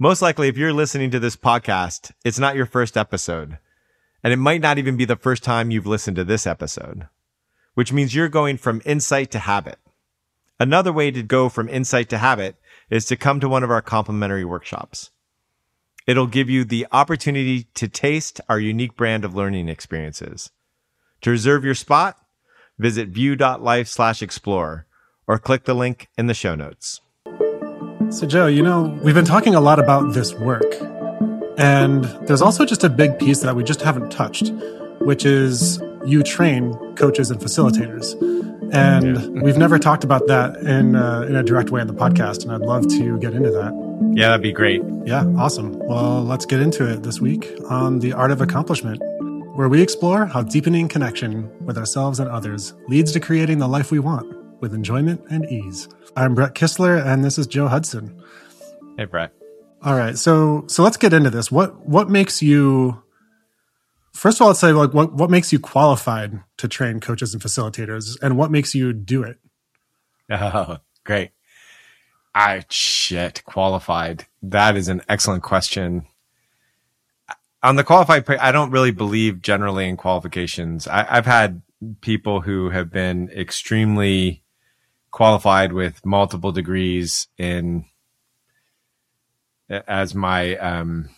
Most likely, if you're listening to this podcast, it's not your first episode. And it might not even be the first time you've listened to this episode, which means you're going from insight to habit. Another way to go from insight to habit is to come to one of our complimentary workshops. It'll give you the opportunity to taste our unique brand of learning experiences. To reserve your spot, visit view.life slash explore or click the link in the show notes. So, Joe, you know, we've been talking a lot about this work. And there's also just a big piece that we just haven't touched, which is you train coaches and facilitators. And yeah. we've never talked about that in, uh, in a direct way in the podcast. And I'd love to get into that. Yeah, that'd be great. Yeah, awesome. Well, let's get into it this week on The Art of Accomplishment, where we explore how deepening connection with ourselves and others leads to creating the life we want with enjoyment and ease. I'm Brett Kistler, and this is Joe Hudson. Hey, Brett. All right, so so let's get into this. What what makes you first of all, let's say like what what makes you qualified to train coaches and facilitators, and what makes you do it? Oh, great. I shit qualified. That is an excellent question. On the qualified, I don't really believe generally in qualifications. I, I've had people who have been extremely qualified with multiple degrees in as my um,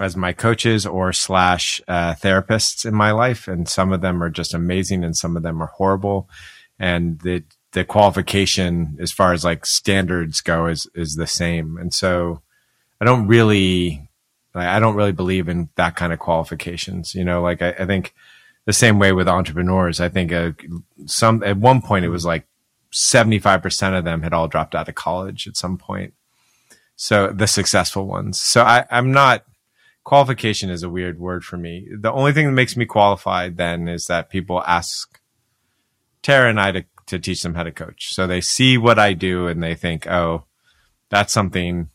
as my coaches or slash uh, therapists in my life, and some of them are just amazing, and some of them are horrible. And the the qualification, as far as like standards go, is is the same. And so, I don't really, I don't really believe in that kind of qualifications. You know, like I, I think the same way with entrepreneurs. I think uh, some at one point it was like seventy five percent of them had all dropped out of college at some point so the successful ones. So I, I'm not qualification is a weird word for me. The only thing that makes me qualified then is that people ask Tara and I to, to teach them how to coach. So they see what I do and they think, oh, that's something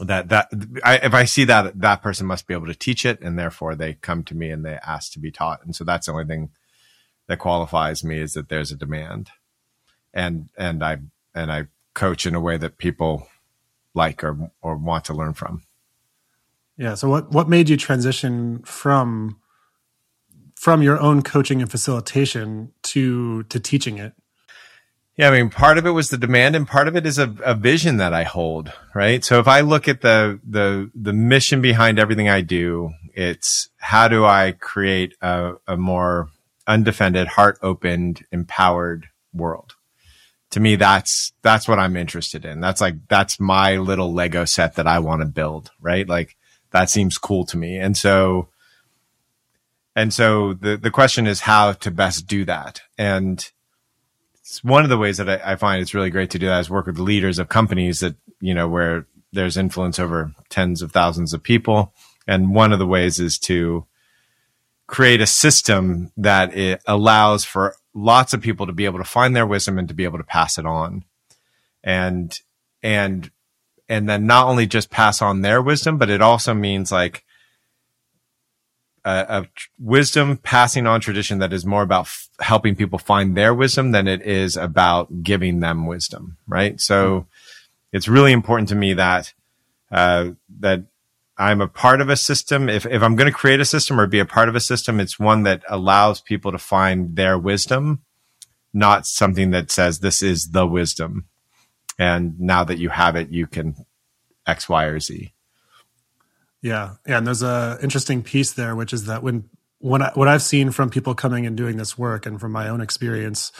that that I, if I see that that person must be able to teach it, and therefore they come to me and they ask to be taught. And so that's the only thing that qualifies me is that there's a demand, and and I and I coach in a way that people like or or want to learn from. Yeah. So what what made you transition from from your own coaching and facilitation to to teaching it? Yeah, I mean, part of it was the demand, and part of it is a, a vision that I hold, right? So if I look at the the the mission behind everything I do, it's how do I create a, a more undefended, heart opened, empowered world? To me that's that's what i'm interested in. That's like that's my little lego set that i want to build right? Like that seems cool to me. And so and so the the question is how to best do that. And one of the ways that I, I find it's really great to do that is work with leaders of companies that you know where there's influence over tens of thousands of people. And one of the ways is to create a system that it allows for lots of people to be able to find their wisdom and to be able to pass it on and and and then not only just pass on their wisdom but it also means like a, a wisdom passing on tradition that is more about f- helping people find their wisdom than it is about giving them wisdom right so mm-hmm. it's really important to me that uh, that I'm a part of a system. If, if I'm going to create a system or be a part of a system, it's one that allows people to find their wisdom, not something that says this is the wisdom. And now that you have it, you can X, Y, or Z. Yeah. Yeah. And there's a interesting piece there, which is that when, when I, what I've seen from people coming and doing this work and from my own experience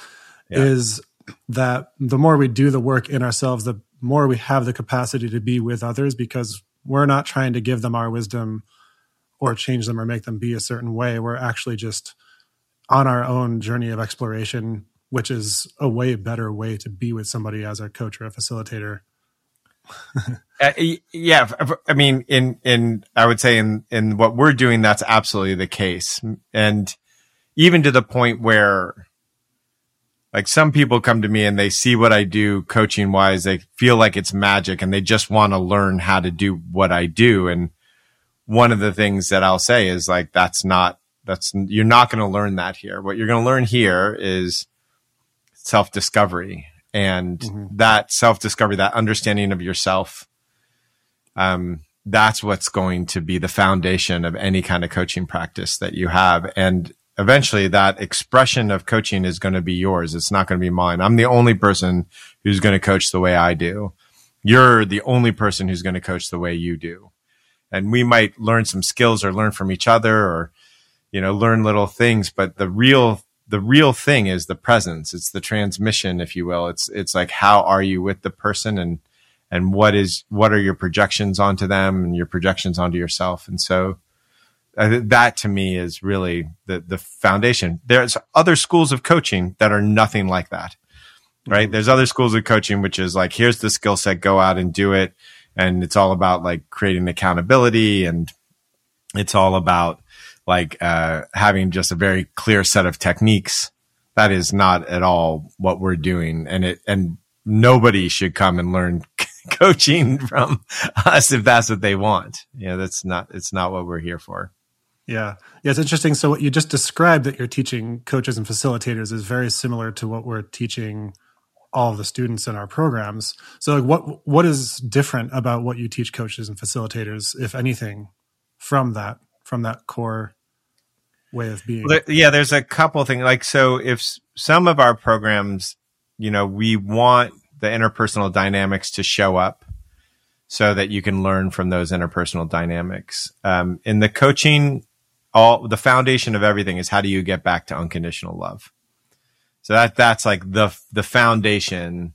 yeah. is that the more we do the work in ourselves, the more we have the capacity to be with others because we're not trying to give them our wisdom or change them or make them be a certain way. We're actually just on our own journey of exploration, which is a way better way to be with somebody as a coach or a facilitator. uh, yeah, I mean, in in I would say in in what we're doing, that's absolutely the case, and even to the point where like some people come to me and they see what I do coaching wise. They feel like it's magic and they just want to learn how to do what I do. And one of the things that I'll say is like, that's not, that's, you're not going to learn that here. What you're going to learn here is self discovery and mm-hmm. that self discovery, that understanding of yourself, um, that's what's going to be the foundation of any kind of coaching practice that you have. And eventually that expression of coaching is going to be yours. It's not going to be mine. I'm the only person who's going to coach the way I do. You're the only person who's going to coach the way you do. And we might learn some skills or learn from each other or, you know, learn little things, but the real the real thing is the presence. It's the transmission, if you will. It's it's like how are you with the person and and what is what are your projections onto them and your projections onto yourself. And so uh, that to me is really the the foundation. There's other schools of coaching that are nothing like that. Right? Mm-hmm. There's other schools of coaching which is like here's the skill set, go out and do it. And it's all about like creating accountability and it's all about like uh, having just a very clear set of techniques. That is not at all what we're doing, and it and nobody should come and learn coaching from us if that's what they want. Yeah, that's not it's not what we're here for. Yeah. Yeah, it's interesting. So what you just described that you're teaching coaches and facilitators is very similar to what we're teaching all the students in our programs. So like what what is different about what you teach coaches and facilitators, if anything, from that from that core way of being. Yeah, there's a couple things. Like, so if some of our programs, you know, we want the interpersonal dynamics to show up so that you can learn from those interpersonal dynamics. Um, in the coaching, all the foundation of everything is how do you get back to unconditional love? So that that's like the the foundation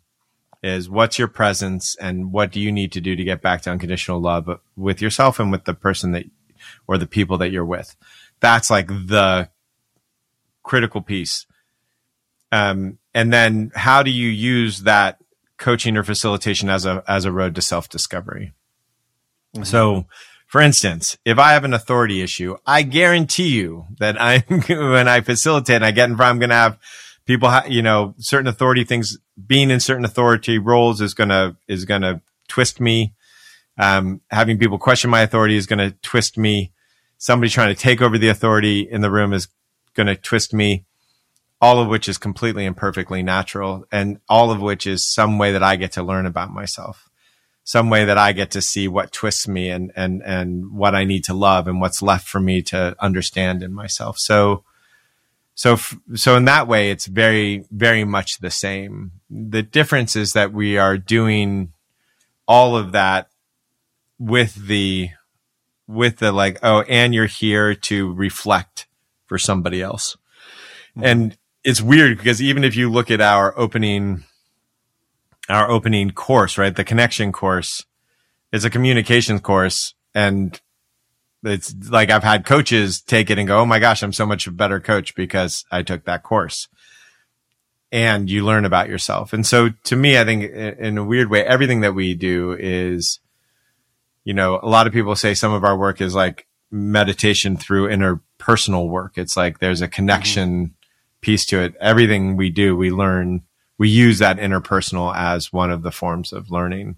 is what's your presence and what do you need to do to get back to unconditional love with yourself and with the person that or the people that you're with that's like the critical piece. Um, and then how do you use that coaching or facilitation as a as a road to self discovery? Mm-hmm. So, for instance, if I have an authority issue, I guarantee you that I'm, when I facilitate and I get in front, I'm going to have people, ha- you know, certain authority things. Being in certain authority roles is gonna is gonna twist me. Um, having people question my authority is going to twist me somebody trying to take over the authority in the room is going to twist me, all of which is completely and perfectly natural. And all of which is some way that I get to learn about myself, some way that I get to see what twists me and, and, and what I need to love and what's left for me to understand in myself. So, so, so in that way, it's very, very much the same. The difference is that we are doing all of that with the with the like, oh, and you're here to reflect for somebody else. Mm-hmm. And it's weird because even if you look at our opening, our opening course, right? The connection course is a communications course. And it's like I've had coaches take it and go, Oh my gosh, I'm so much a better coach because I took that course. And you learn about yourself. And so to me, I think in a weird way, everything that we do is you know, a lot of people say some of our work is like meditation through interpersonal work. It's like there's a connection mm-hmm. piece to it. Everything we do, we learn, we use that interpersonal as one of the forms of learning.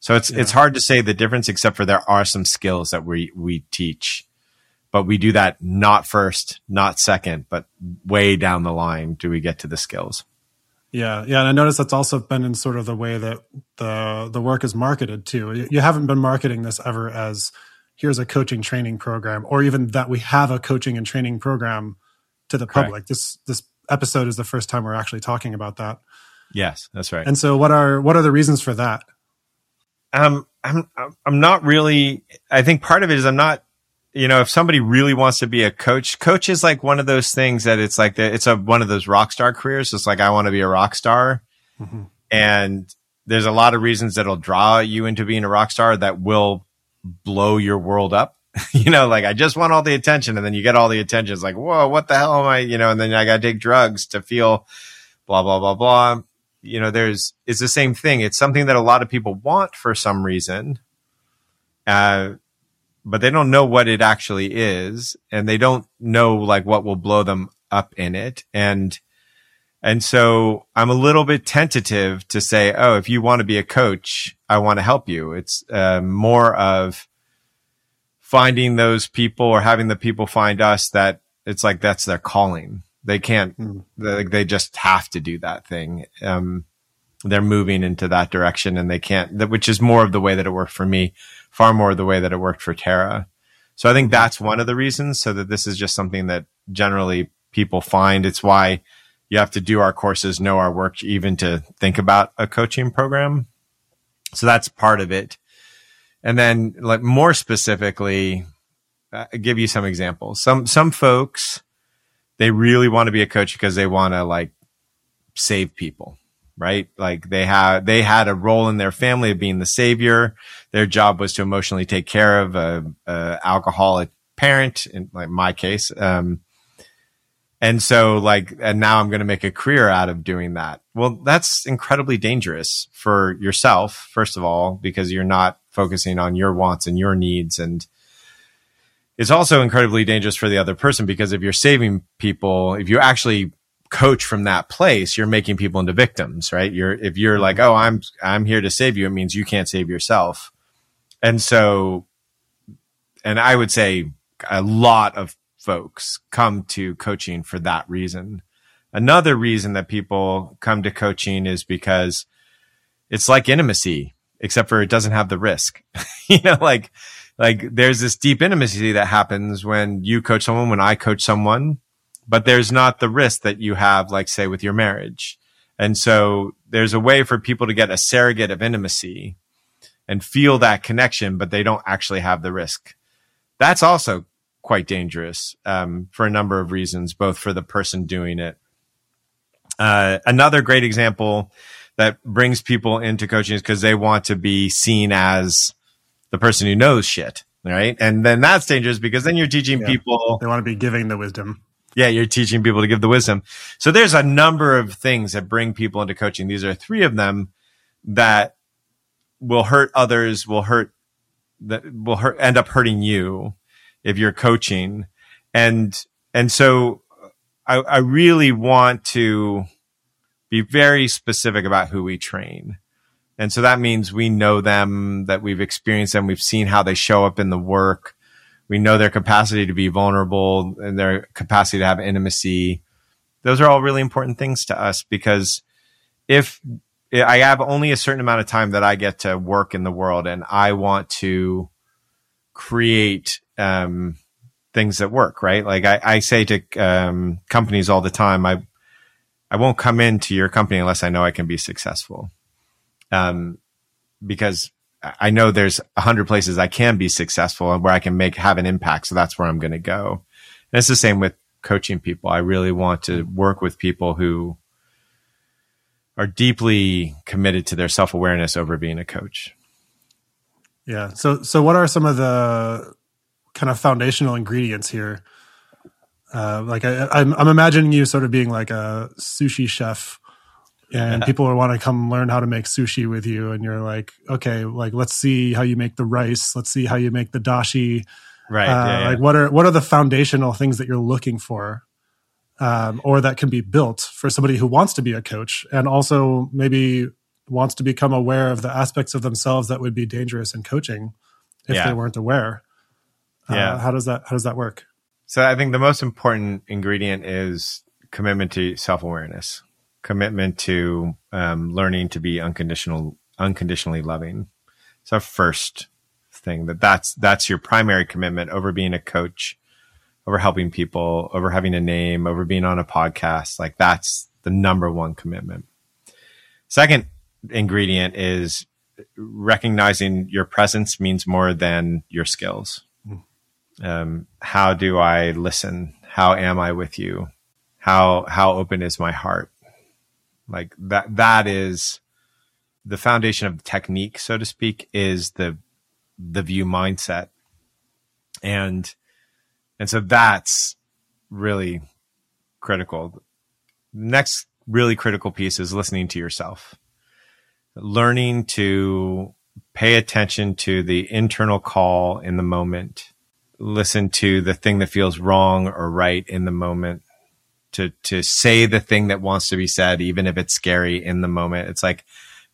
So it's yeah. it's hard to say the difference, except for there are some skills that we we teach, but we do that not first, not second, but way down the line do we get to the skills. Yeah, yeah, and I noticed that's also been in sort of the way that the the work is marketed too. You haven't been marketing this ever as here's a coaching training program, or even that we have a coaching and training program to the Correct. public. This this episode is the first time we're actually talking about that. Yes, that's right. And so, what are what are the reasons for that? Um, I'm I'm not really. I think part of it is I'm not you know, if somebody really wants to be a coach, coach is like one of those things that it's like, the, it's a, one of those rock star careers. It's like, I want to be a rock star. Mm-hmm. And there's a lot of reasons that'll draw you into being a rock star that will blow your world up. you know, like I just want all the attention and then you get all the attention. It's like, whoa, what the hell am I, you know, and then I got to take drugs to feel blah, blah, blah, blah. You know, there's, it's the same thing. It's something that a lot of people want for some reason. Uh, but they don't know what it actually is and they don't know like what will blow them up in it. And, and so I'm a little bit tentative to say, oh, if you want to be a coach, I want to help you. It's uh, more of finding those people or having the people find us that it's like that's their calling. They can't, mm. they, they, just have to do that thing. Um, they're moving into that direction and they can't, which is more of the way that it worked for me far more the way that it worked for Tara. So I think that's one of the reasons so that this is just something that generally people find. It's why you have to do our courses, know our work, even to think about a coaching program. So that's part of it. And then like more specifically, uh, give you some examples. Some, some folks, they really want to be a coach because they want to like save people, right? Like they had, they had a role in their family of being the savior. Their job was to emotionally take care of a, a alcoholic parent in like my case. Um, and so like, and now I'm going to make a career out of doing that. Well, that's incredibly dangerous for yourself, first of all, because you're not focusing on your wants and your needs. And it's also incredibly dangerous for the other person because if you're saving people, if you actually coach from that place, you're making people into victims, right? You're, if you're like, mm-hmm. oh, I'm, I'm here to save you, it means you can't save yourself. And so, and I would say a lot of folks come to coaching for that reason. Another reason that people come to coaching is because it's like intimacy, except for it doesn't have the risk. you know, like, like there's this deep intimacy that happens when you coach someone, when I coach someone, but there's not the risk that you have, like say with your marriage. And so there's a way for people to get a surrogate of intimacy and feel that connection, but they don't actually have the risk. That's also quite dangerous um, for a number of reasons, both for the person doing it. Uh, another great example that brings people into coaching is because they want to be seen as the person who knows shit, right? And then that's dangerous because then you're teaching yeah. people. They want to be giving the wisdom. Yeah, you're teaching people to give the wisdom. So there's a number of things that bring people into coaching. These are three of them that will hurt others, will hurt that will hurt, end up hurting you if you're coaching. And, and so I, I really want to be very specific about who we train. And so that means we know them, that we've experienced them, we've seen how they show up in the work. We know their capacity to be vulnerable and their capacity to have intimacy. Those are all really important things to us because if I have only a certain amount of time that I get to work in the world and I want to create um, things that work, right? Like I, I say to um, companies all the time, I I won't come into your company unless I know I can be successful, um, because I know there's a hundred places I can be successful and where I can make have an impact. So that's where I'm going to go. And it's the same with coaching people. I really want to work with people who are deeply committed to their self awareness over being a coach. Yeah. So, so what are some of the kind of foundational ingredients here? Uh, like I, I'm, I'm imagining you sort of being like a sushi chef and people want to come learn how to make sushi with you and you're like okay like let's see how you make the rice let's see how you make the dashi right uh, yeah, yeah. like what are what are the foundational things that you're looking for um, or that can be built for somebody who wants to be a coach and also maybe wants to become aware of the aspects of themselves that would be dangerous in coaching if yeah. they weren't aware. Uh, yeah. How does that how does that work? So I think the most important ingredient is commitment to self awareness, commitment to um, learning to be unconditional, unconditionally loving. It's first thing that that's that's your primary commitment over being a coach, over helping people, over having a name, over being on a podcast. Like that's the number one commitment. Second ingredient is recognizing your presence means more than your skills. Um, how do I listen? How am I with you? How how open is my heart? Like that that is the foundation of the technique, so to speak, is the the VIEW mindset. And and so that's really critical. Next really critical piece is listening to yourself learning to pay attention to the internal call in the moment, listen to the thing that feels wrong or right in the moment, to to say the thing that wants to be said, even if it's scary in the moment. It's like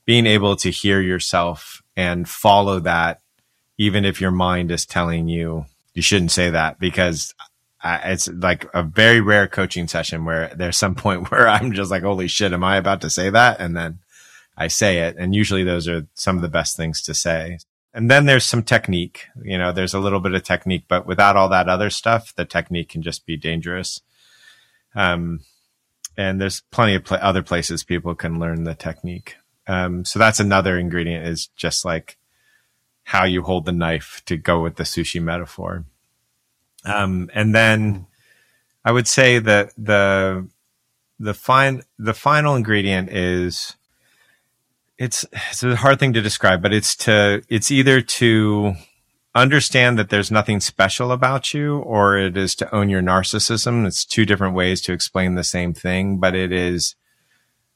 being able to hear yourself and follow that, even if your mind is telling you you shouldn't say that because it's like a very rare coaching session where there's some point where I'm just like, holy shit, am I about to say that? And then I say it. And usually those are some of the best things to say. And then there's some technique. You know, there's a little bit of technique, but without all that other stuff, the technique can just be dangerous. Um, and there's plenty of pl- other places people can learn the technique. Um, so that's another ingredient is just like how you hold the knife to go with the sushi metaphor. Um, and then I would say that the the fine the final ingredient is it's it's a hard thing to describe, but it's to it's either to understand that there's nothing special about you or it is to own your narcissism. It's two different ways to explain the same thing, but it is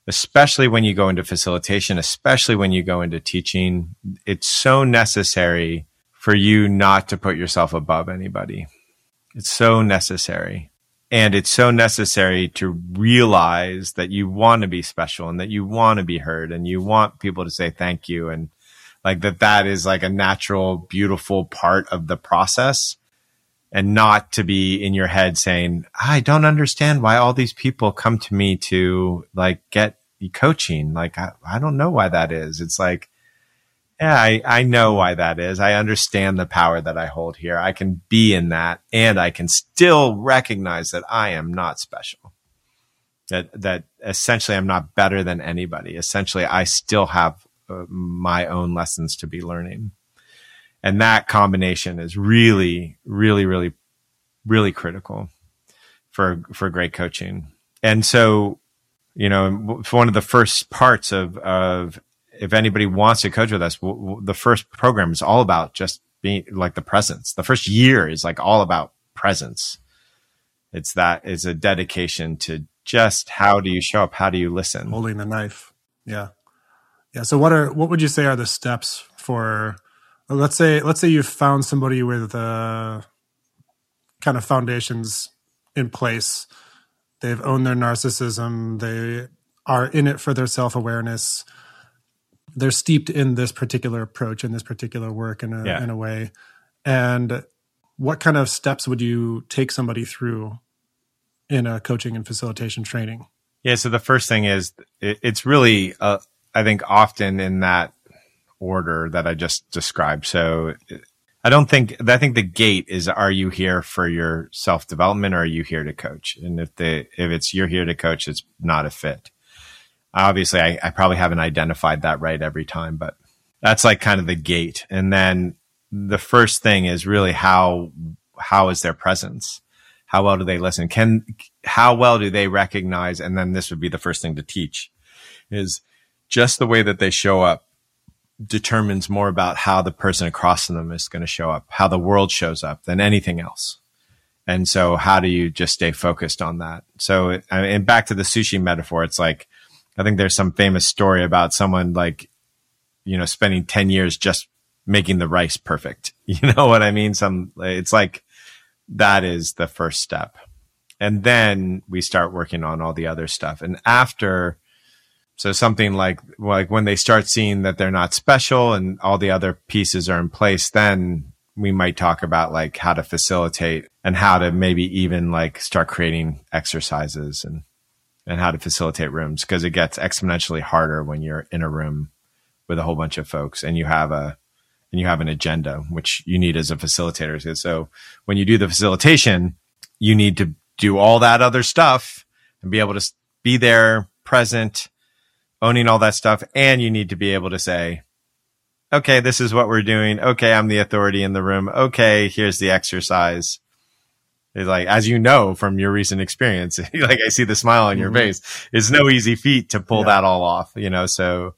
especially when you go into facilitation, especially when you go into teaching, it's so necessary for you not to put yourself above anybody. It's so necessary. And it's so necessary to realize that you want to be special and that you want to be heard and you want people to say thank you and like that that is like a natural, beautiful part of the process and not to be in your head saying, I don't understand why all these people come to me to like get coaching. Like, I, I don't know why that is. It's like, yeah, I, I know why that is. I understand the power that I hold here. I can be in that and I can still recognize that I am not special. That, that essentially I'm not better than anybody. Essentially, I still have uh, my own lessons to be learning. And that combination is really, really, really, really critical for, for great coaching. And so, you know, one of the first parts of, of if anybody wants to coach with us, w- w- the first program is all about just being like the presence. The first year is like all about presence. It's that is a dedication to just how do you show up? How do you listen? Holding the knife. Yeah. Yeah. So what are, what would you say are the steps for, let's say, let's say you've found somebody with, uh, kind of foundations in place. They've owned their narcissism. They are in it for their self awareness they're steeped in this particular approach in this particular work in a, yeah. in a way. And what kind of steps would you take somebody through in a coaching and facilitation training? Yeah so the first thing is it, it's really uh, i think often in that order that i just described. So i don't think i think the gate is are you here for your self development or are you here to coach? And if the if it's you're here to coach it's not a fit obviously I, I probably haven't identified that right every time, but that's like kind of the gate. And then the first thing is really how how is their presence? How well do they listen? Can how well do they recognize? And then this would be the first thing to teach is just the way that they show up determines more about how the person across from them is going to show up, how the world shows up than anything else. And so how do you just stay focused on that? So, and back to the sushi metaphor, it's like, I think there's some famous story about someone like, you know, spending 10 years just making the rice perfect. You know what I mean? Some, it's like that is the first step. And then we start working on all the other stuff. And after, so something like, like when they start seeing that they're not special and all the other pieces are in place, then we might talk about like how to facilitate and how to maybe even like start creating exercises and and how to facilitate rooms because it gets exponentially harder when you're in a room with a whole bunch of folks and you have a and you have an agenda which you need as a facilitator. So when you do the facilitation you need to do all that other stuff and be able to be there present owning all that stuff and you need to be able to say okay this is what we're doing. Okay i'm the authority in the room. Okay here's the exercise it's like, as you know from your recent experience, like I see the smile on your mm-hmm. face. It's no easy feat to pull yeah. that all off, you know. So,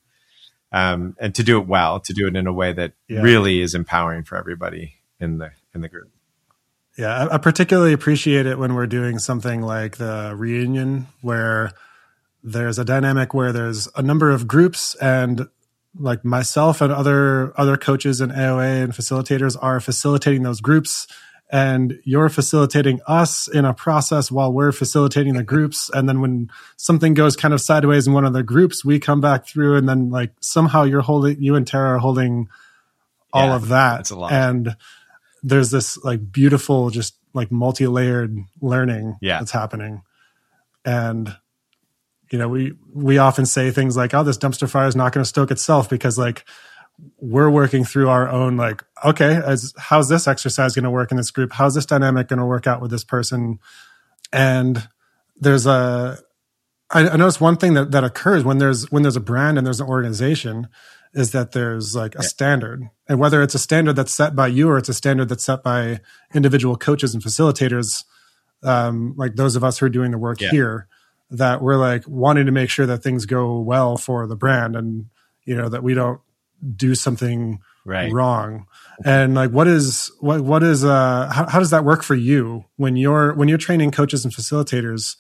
um, and to do it well, to do it in a way that yeah. really is empowering for everybody in the in the group. Yeah, I, I particularly appreciate it when we're doing something like the reunion, where there's a dynamic where there's a number of groups and like myself and other other coaches and AOA and facilitators are facilitating those groups and you're facilitating us in a process while we're facilitating the groups and then when something goes kind of sideways in one of the groups we come back through and then like somehow you're holding you and tara are holding all yeah, of that it's a lot. and there's this like beautiful just like multi-layered learning yeah. that's happening and you know we we often say things like oh this dumpster fire is not going to stoke itself because like we're working through our own like okay as how's this exercise going to work in this group how's this dynamic going to work out with this person and there's a I, I notice one thing that, that occurs when there's when there's a brand and there's an organization is that there's like a yeah. standard and whether it's a standard that's set by you or it's a standard that's set by individual coaches and facilitators um, like those of us who are doing the work yeah. here that we're like wanting to make sure that things go well for the brand and you know that we don't do something right. wrong and like what is what what is uh how, how does that work for you when you're when you're training coaches and facilitators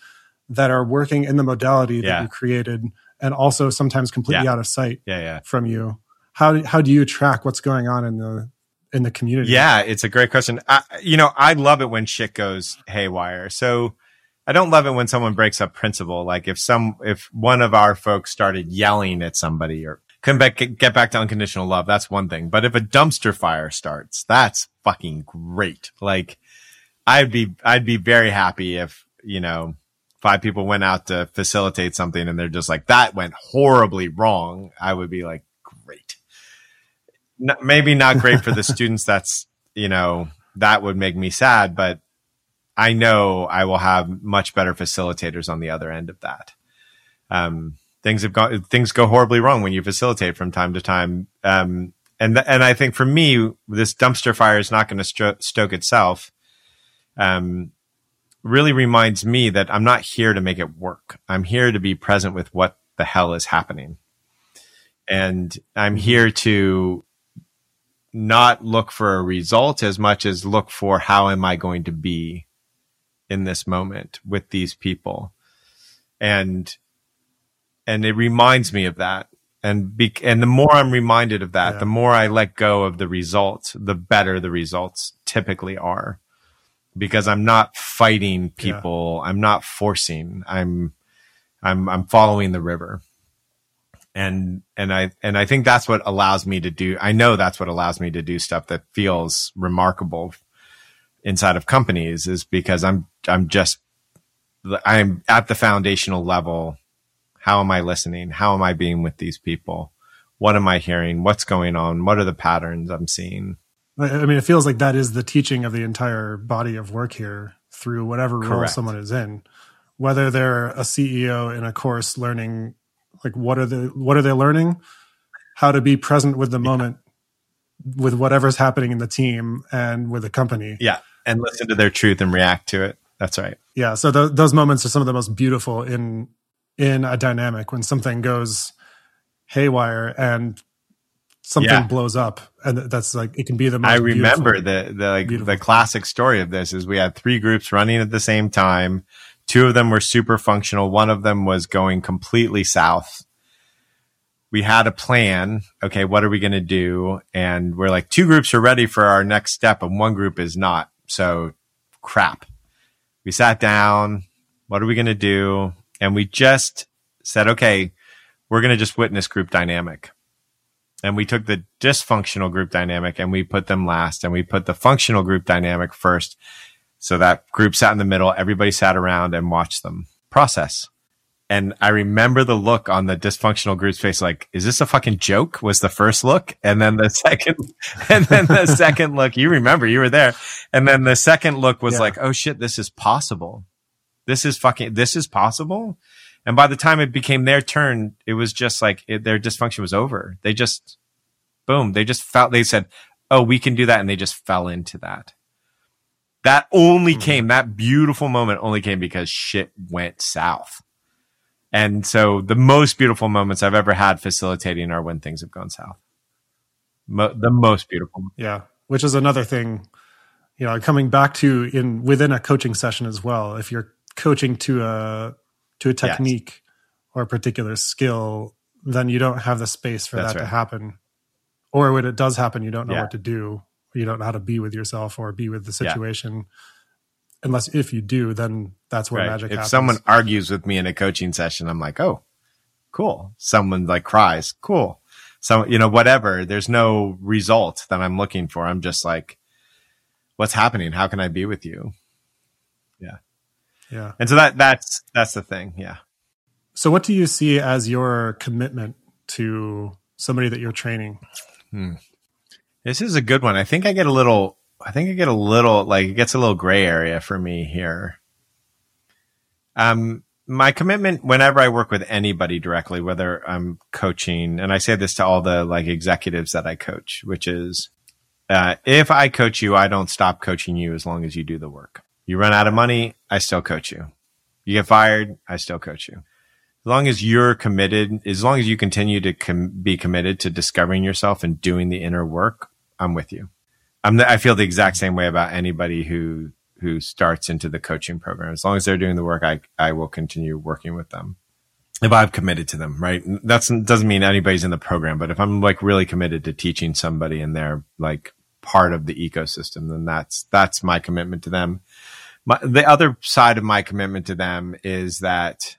that are working in the modality that yeah. you created and also sometimes completely yeah. out of sight yeah, yeah. from you how how do you track what's going on in the in the community yeah it's a great question I, you know i love it when shit goes haywire so I don't love it when someone breaks up principle. Like if some, if one of our folks started yelling at somebody or come back, get back to unconditional love, that's one thing. But if a dumpster fire starts, that's fucking great. Like I'd be, I'd be very happy if, you know, five people went out to facilitate something and they're just like, that went horribly wrong. I would be like, great. maybe not great for the students. That's, you know, that would make me sad, but I know I will have much better facilitators on the other end of that. Um, things have gone, things go horribly wrong when you facilitate from time to time. Um, and, th- and I think for me, this dumpster fire is not going to stro- stoke itself. Um, really reminds me that I'm not here to make it work. I'm here to be present with what the hell is happening. And I'm here to not look for a result as much as look for how am I going to be in this moment with these people. And, and it reminds me of that. And be, and the more I'm reminded of that, yeah. the more I let go of the results, the better the results typically are because I'm not fighting people. Yeah. I'm not forcing. I'm, I'm, I'm following the river. And, and I, and I think that's what allows me to do. I know that's what allows me to do stuff that feels remarkable inside of companies is because I'm I'm just I'm at the foundational level. How am I listening? How am I being with these people? What am I hearing? What's going on? What are the patterns I'm seeing? I mean, it feels like that is the teaching of the entire body of work here through whatever role Correct. someone is in. Whether they're a CEO in a course learning like what are the what are they learning? How to be present with the moment with whatever's happening in the team and with the company. Yeah and listen to their truth and react to it. That's right. Yeah. So th- those moments are some of the most beautiful in in a dynamic when something goes haywire and something yeah. blows up, and that's like it can be the. most I remember the the like beautiful. the classic story of this is we had three groups running at the same time. Two of them were super functional. One of them was going completely south. We had a plan. Okay, what are we going to do? And we're like, two groups are ready for our next step, and one group is not. So crap. We sat down. What are we going to do? And we just said, okay, we're going to just witness group dynamic. And we took the dysfunctional group dynamic and we put them last and we put the functional group dynamic first. So that group sat in the middle. Everybody sat around and watched them process. And I remember the look on the dysfunctional group's face, like, is this a fucking joke? Was the first look. And then the second, and then the second look, you remember you were there. And then the second look was yeah. like, oh shit, this is possible. This is fucking, this is possible. And by the time it became their turn, it was just like it, their dysfunction was over. They just, boom, they just felt, they said, oh, we can do that. And they just fell into that. That only mm-hmm. came, that beautiful moment only came because shit went south and so the most beautiful moments I've ever had facilitating are when things have gone south. Mo- the most beautiful. Yeah, which is another thing, you know, coming back to in within a coaching session as well. If you're coaching to a to a technique yes. or a particular skill, then you don't have the space for That's that right. to happen. Or when it does happen, you don't know yeah. what to do. You don't know how to be with yourself or be with the situation. Yeah unless if you do, then that's where right. magic if happens. someone argues with me in a coaching session, I'm like, oh, cool. Someone like cries, cool. So, you know, whatever. There's no result that I'm looking for. I'm just like, what's happening? How can I be with you? Yeah. And so that, that's, that's the thing. Yeah. So what do you see as your commitment to somebody that you're training? Hmm. This is a good one. I think I get a little, I think I get a little, like, it gets a little gray area for me here. Um, my commitment whenever I work with anybody directly, whether I'm coaching, and I say this to all the like executives that I coach, which is, uh, if I coach you, I don't stop coaching you as long as you do the work. You run out of money, I still coach you. You get fired, I still coach you. As long as you're committed, as long as you continue to com- be committed to discovering yourself and doing the inner work, I'm with you. I'm the, I feel the exact same way about anybody who who starts into the coaching program. As long as they're doing the work, I I will continue working with them. If I've committed to them, right? That doesn't mean anybody's in the program, but if I'm like really committed to teaching somebody and they're like part of the ecosystem, then that's that's my commitment to them. My, the other side of my commitment to them is that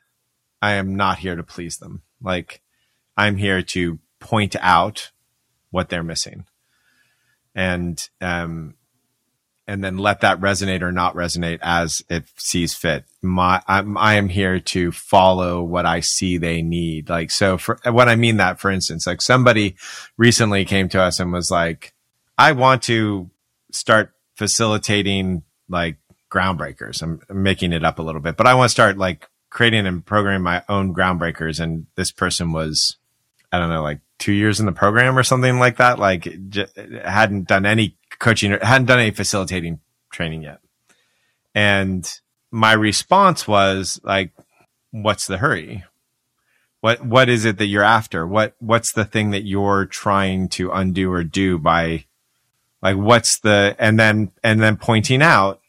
I am not here to please them. Like I'm here to point out what they're missing and um, and then let that resonate or not resonate as it sees fit. My, I'm, I am here to follow what I see they need. Like, so for what I mean that, for instance, like somebody recently came to us and was like, I want to start facilitating like groundbreakers. I'm, making it up a little bit, but I want to start like creating and programming my own groundbreakers. And this person was, I don't know, like two years in the program or something like that. Like j- hadn't done any coaching, or hadn't done any facilitating training yet. And my response was like, what's the hurry? What, what is it that you're after? What, what's the thing that you're trying to undo or do by like, what's the, and then, and then pointing out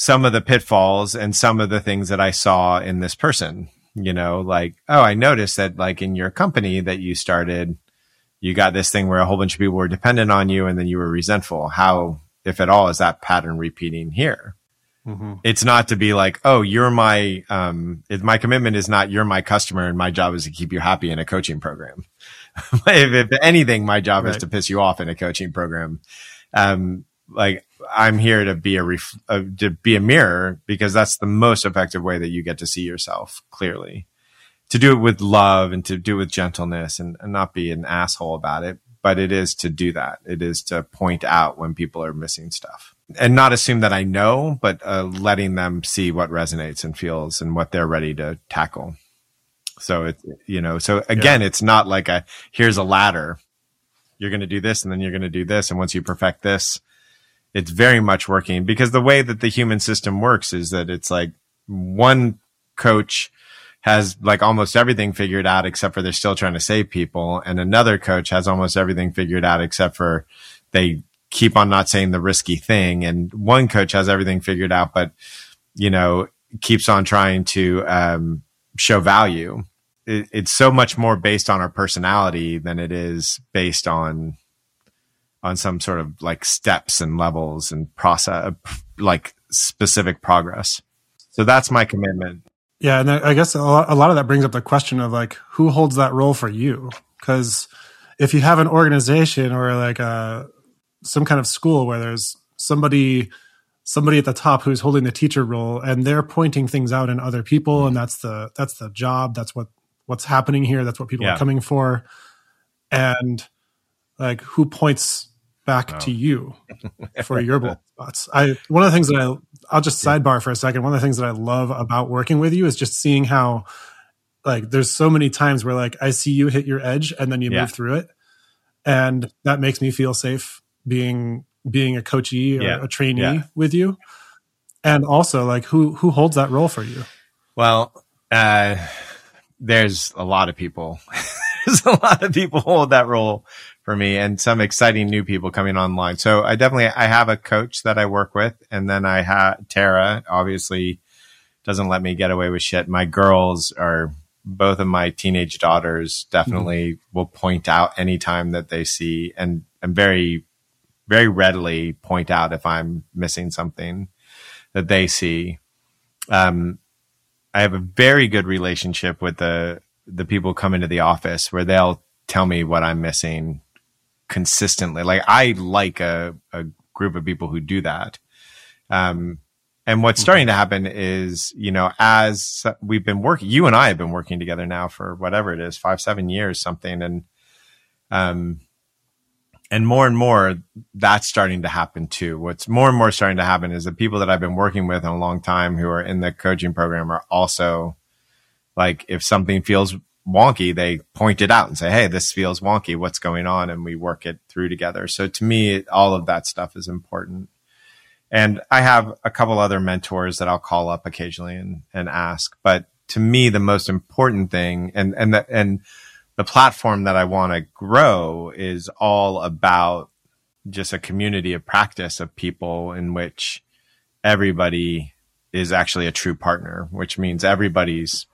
some of the pitfalls and some of the things that I saw in this person you know, like, oh, I noticed that like in your company that you started, you got this thing where a whole bunch of people were dependent on you and then you were resentful. How, if at all, is that pattern repeating here? Mm-hmm. It's not to be like, oh, you're my, um, it, my commitment is not you're my customer and my job is to keep you happy in a coaching program. if, if, anything, my job right. is to piss you off in a coaching program. Um, like I'm here to be a ref- uh, to be a mirror because that's the most effective way that you get to see yourself clearly. To do it with love and to do it with gentleness and, and not be an asshole about it, but it is to do that. It is to point out when people are missing stuff and not assume that I know, but uh, letting them see what resonates and feels and what they're ready to tackle. So it's, you know, so again, yeah. it's not like a, here's a ladder. You're going to do this and then you're going to do this. And once you perfect this, it's very much working because the way that the human system works is that it's like one coach has like almost everything figured out except for they're still trying to save people. And another coach has almost everything figured out except for they keep on not saying the risky thing. And one coach has everything figured out but you know keeps on trying to um, show value. It, it's so much more based on our personality than it is based on on some sort of like steps and levels and process, uh, like specific progress. So that's my commitment. Yeah. And I guess a lot of that brings up the question of like, who holds that role for you? Because if you have an organization or like a, some kind of school where there's somebody, somebody at the top who's holding the teacher role and they're pointing things out in other people and that's the, that's the job. That's what, what's happening here. That's what people yeah. are coming for. And like who points back to you for your blind spots. I one of the things that I I'll just sidebar for a second. One of the things that I love about working with you is just seeing how like there's so many times where like I see you hit your edge and then you yeah. move through it. And that makes me feel safe being being a coachee or yeah. a trainee yeah. with you. And also like who who holds that role for you? Well, uh there's a lot of people. there's a lot of people hold that role for me and some exciting new people coming online. So I definitely, I have a coach that I work with and then I have Tara, obviously doesn't let me get away with shit. My girls are both of my teenage daughters definitely mm-hmm. will point out anytime that they see and, and very, very readily point out if I'm missing something that they see. Um, I have a very good relationship with the, the people come into the office where they'll tell me what I'm missing consistently. Like I like a, a group of people who do that. Um, and what's starting to happen is, you know, as we've been working, you and I have been working together now for whatever it is, five, seven years, something. And, um, and more and more that's starting to happen too. What's more and more starting to happen is the people that I've been working with in a long time who are in the coaching program are also like, if something feels wonky, they point it out and say, Hey, this feels wonky. What's going on? And we work it through together. So to me, all of that stuff is important. And I have a couple other mentors that I'll call up occasionally and, and ask. But to me, the most important thing and, and, the, and the platform that I want to grow is all about just a community of practice of people in which everybody is actually a true partner, which means everybody's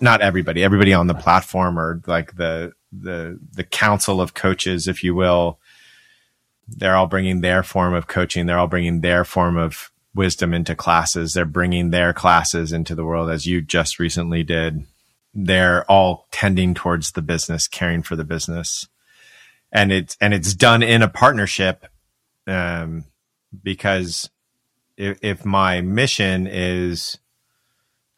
not everybody, everybody on the platform or like the, the, the council of coaches, if you will, they're all bringing their form of coaching. They're all bringing their form of wisdom into classes. They're bringing their classes into the world as you just recently did. They're all tending towards the business, caring for the business. And it's, and it's done in a partnership. Um, because if, if my mission is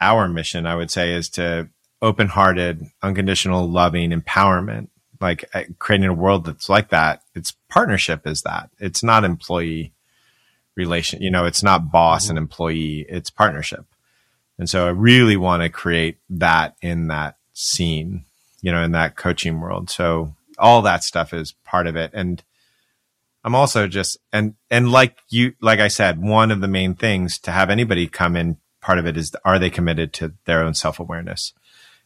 our mission, I would say is to open hearted, unconditional, loving empowerment like uh, creating a world that's like that. It's partnership is that. It's not employee relation. You know, it's not boss mm-hmm. and employee. It's partnership. And so I really want to create that in that scene, you know, in that coaching world. So all that stuff is part of it. And I'm also just, and, and like you, like I said, one of the main things to have anybody come in, part of it is, are they committed to their own self awareness?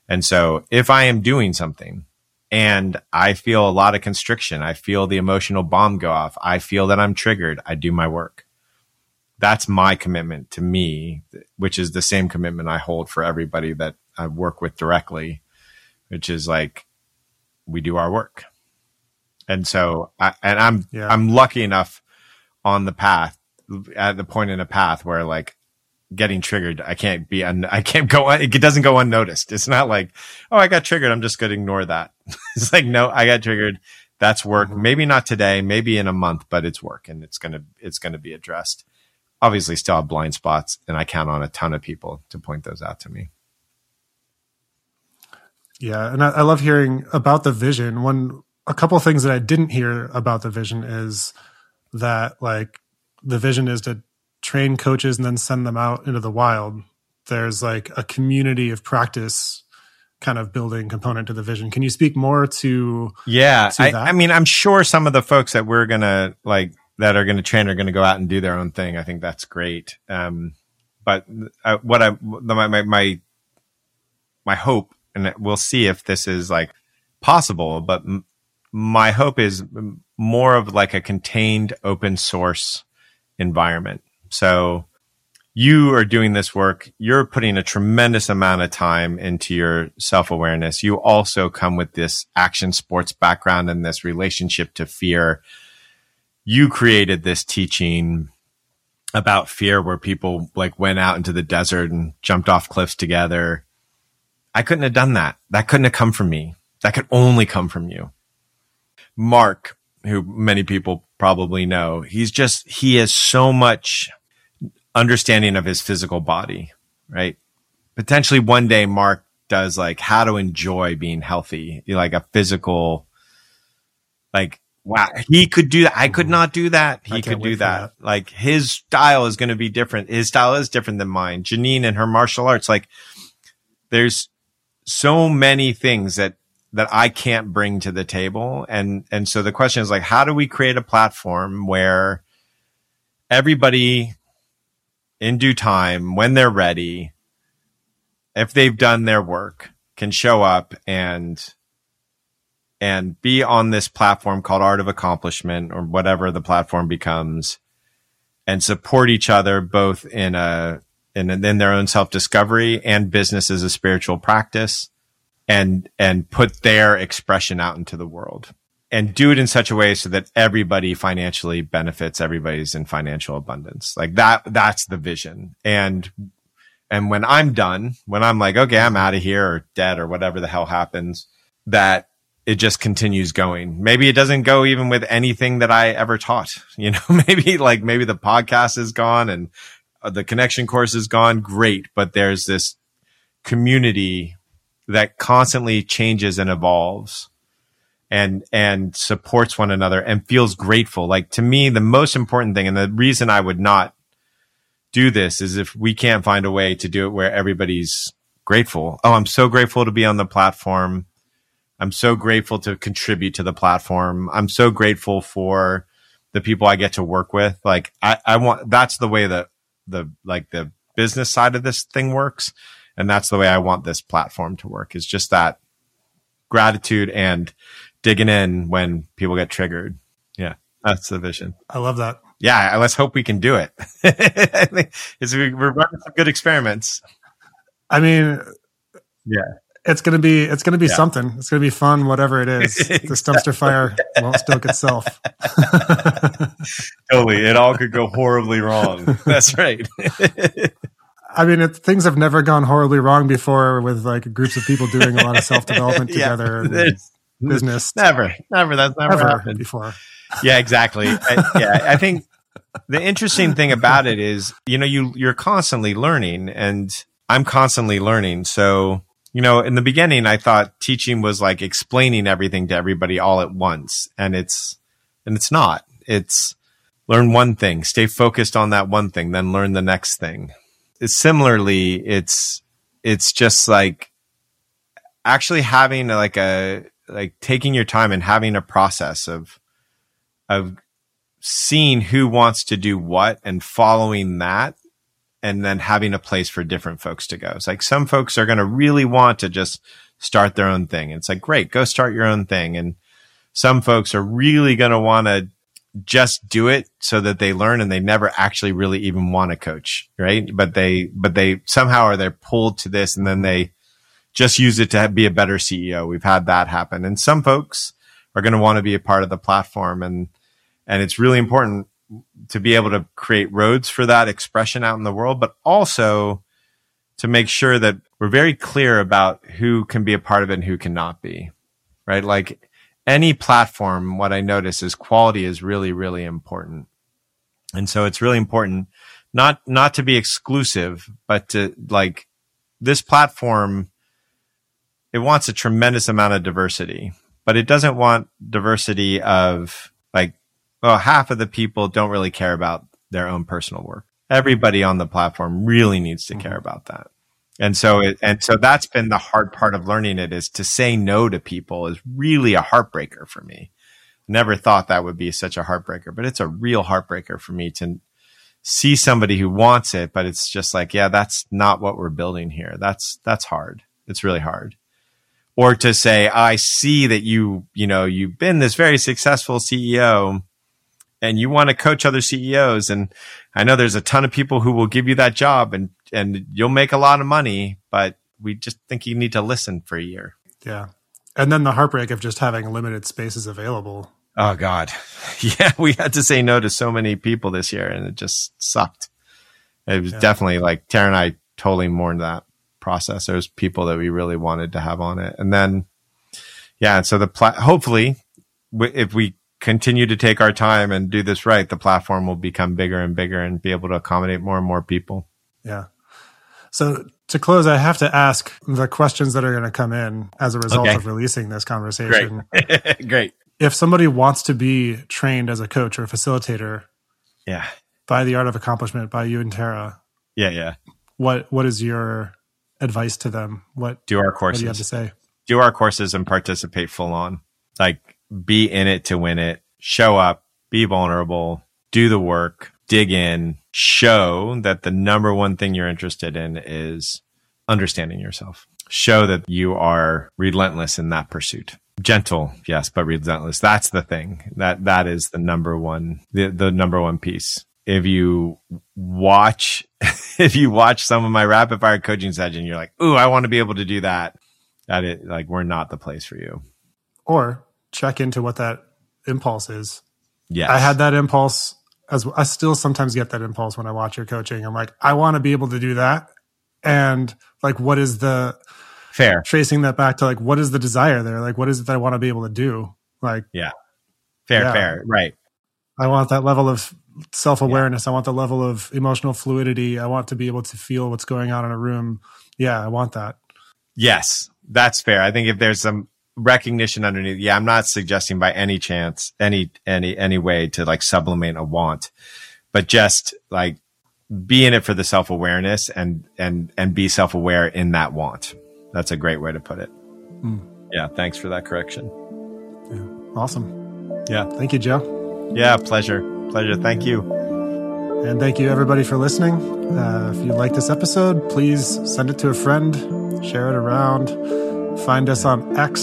And so if I am doing something and I feel a lot of constriction. I feel the emotional bomb go off. I feel that I'm triggered. I do my work. That's my commitment to me, which is the same commitment I hold for everybody that I work with directly, which is like we do our work. And so I, and I'm, yeah. I'm lucky enough on the path at the point in a path where like getting triggered. I can't be, un- I can't go, it doesn't go unnoticed. It's not like, oh, I got triggered. I'm just going to ignore that. it's like, no, I got triggered. That's work. Mm-hmm. Maybe not today, maybe in a month, but it's work and it's going to, it's going to be addressed. Obviously still have blind spots and I count on a ton of people to point those out to me. Yeah. And I, I love hearing about the vision. One, a couple of things that I didn't hear about the vision is that like the vision is to train coaches and then send them out into the wild. There's like a community of practice kind of building component to the vision. Can you speak more to? Yeah, to I, I, mean, I'm sure some of the folks that we're gonna like that are gonna train are gonna go out and do their own thing. I think that's great. Um, but uh, what I my, my my my hope, and we'll see if this is like possible. But m- my hope is more of like a contained open source environment so you are doing this work. You're putting a tremendous amount of time into your self awareness. You also come with this action sports background and this relationship to fear. You created this teaching about fear where people like went out into the desert and jumped off cliffs together. I couldn't have done that. That couldn't have come from me. That could only come from you. Mark, who many people probably know, he's just, he has so much understanding of his physical body, right? Potentially one day Mark does like how to enjoy being healthy, like a physical, like, wow, he could do that. I could not do that. He could do that. that. Like his style is going to be different. His style is different than mine. Janine and her martial arts, like there's so many things that that I can't bring to the table. And, and so the question is like, how do we create a platform where everybody in due time when they're ready, if they've done their work, can show up and and be on this platform called Art of Accomplishment or whatever the platform becomes and support each other both in a in, in their own self discovery and business as a spiritual practice and and put their expression out into the world and do it in such a way so that everybody financially benefits everybody's in financial abundance. Like that that's the vision. And and when i'm done when i'm like okay i'm out of here or dead or whatever the hell happens that it just continues going. Maybe it doesn't go even with anything that i ever taught you know maybe like maybe the podcast is gone and uh, the connection course is gone. Great. But there's this community that constantly changes and evolves and and supports one another and feels grateful. Like to me, the most important thing and the reason I would not do this is if we can't find a way to do it where everybody's grateful. Oh, I'm so grateful to be on the platform. I'm so grateful to contribute to the platform. I'm so grateful for the people I get to work with. Like I, I want that's the way that the like the business side of this thing works. And that's the way I want this platform to work is just that gratitude and digging in when people get triggered. Yeah, that's the vision. I love that. Yeah, let's hope we can do it. we're running some good experiments. I mean, yeah, it's gonna be it's gonna be yeah. something. It's gonna be fun, whatever it is. the dumpster fire won't stoke itself. totally, it all could go horribly wrong. That's right. I mean, it, things have never gone horribly wrong before with like groups of people doing a lot of self development together. Yeah, business. Never, never. That's never, never happened before. Yeah, exactly. I, yeah, I think the interesting thing about it is, you know, you you're constantly learning, and I'm constantly learning. So, you know, in the beginning, I thought teaching was like explaining everything to everybody all at once, and it's and it's not. It's learn one thing, stay focused on that one thing, then learn the next thing. It's, similarly, it's it's just like actually having like a like taking your time and having a process of of seeing who wants to do what and following that and then having a place for different folks to go. It's like some folks are going to really want to just start their own thing. It's like, great, go start your own thing. And some folks are really going to want to just do it so that they learn and they never actually really even want to coach. Right. But they, but they somehow are they're pulled to this and then they, just use it to be a better CEO. We've had that happen. And some folks are going to want to be a part of the platform and, and it's really important to be able to create roads for that expression out in the world, but also to make sure that we're very clear about who can be a part of it and who cannot be, right? Like any platform, what I notice is quality is really, really important. And so it's really important not, not to be exclusive, but to like this platform it wants a tremendous amount of diversity, but it doesn't want diversity of like, well, half of the people don't really care about their own personal work. Everybody on the platform really needs to care mm-hmm. about that. And so it, and so that's been the hard part of learning it is to say no to people is really a heartbreaker for me. Never thought that would be such a heartbreaker, but it's a real heartbreaker for me to see somebody who wants it, but it's just like, yeah, that's not what we're building here. That's, that's hard. It's really hard or to say, I see that you, you know, you've been this very successful CEO and you want to coach other CEOs. And I know there's a ton of people who will give you that job and, and you'll make a lot of money, but we just think you need to listen for a year. Yeah. And then the heartbreak of just having limited spaces available. Oh God. Yeah. We had to say no to so many people this year and it just sucked. It was yeah. definitely like Tara and I totally mourned that process. There's people that we really wanted to have on it. And then, yeah, And so the pla- hopefully, w- if we continue to take our time and do this right, the platform will become bigger and bigger and be able to accommodate more and more people. Yeah. So to close, I have to ask the questions that are going to come in as a result okay. of releasing this conversation. Great. Great. If somebody wants to be trained as a coach or a facilitator, yeah, by the art of accomplishment by you and Tara, yeah, yeah. What what is your advice to them? What do our courses? What do you have to say? Do our courses and participate full on. Like be in it to win it. Show up. Be vulnerable. Do the work. Dig in. Show that the number one thing you're interested in is understanding yourself. Show that you are relentless in that pursuit. Gentle, yes, but relentless. That's the thing. That that is the number one the, the number one piece if you watch if you watch some of my rapid fire coaching session, you're like, "Ooh, I want to be able to do that." That it like we're not the place for you. Or check into what that impulse is. Yeah, I had that impulse as I still sometimes get that impulse when I watch your coaching. I'm like, I want to be able to do that, and like, what is the fair tracing that back to like what is the desire there? Like, what is it that I want to be able to do? Like, yeah, fair, yeah. fair, right. I want that level of self awareness. Yeah. I want the level of emotional fluidity. I want to be able to feel what's going on in a room. Yeah, I want that. Yes, that's fair. I think if there's some recognition underneath. Yeah, I'm not suggesting by any chance, any, any, any way to like sublimate a want, but just like be in it for the self awareness and, and, and be self aware in that want. That's a great way to put it. Mm. Yeah. Thanks for that correction. Yeah. Awesome. Yeah. Thank you, Joe. Yeah. Pleasure. Pleasure. Thank you. And thank you, everybody, for listening. Uh, if you like this episode, please send it to a friend, share it around, find us on X,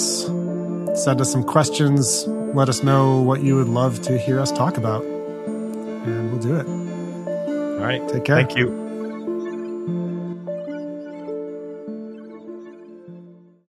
send us some questions, let us know what you would love to hear us talk about, and we'll do it. All right. Take care. Thank you.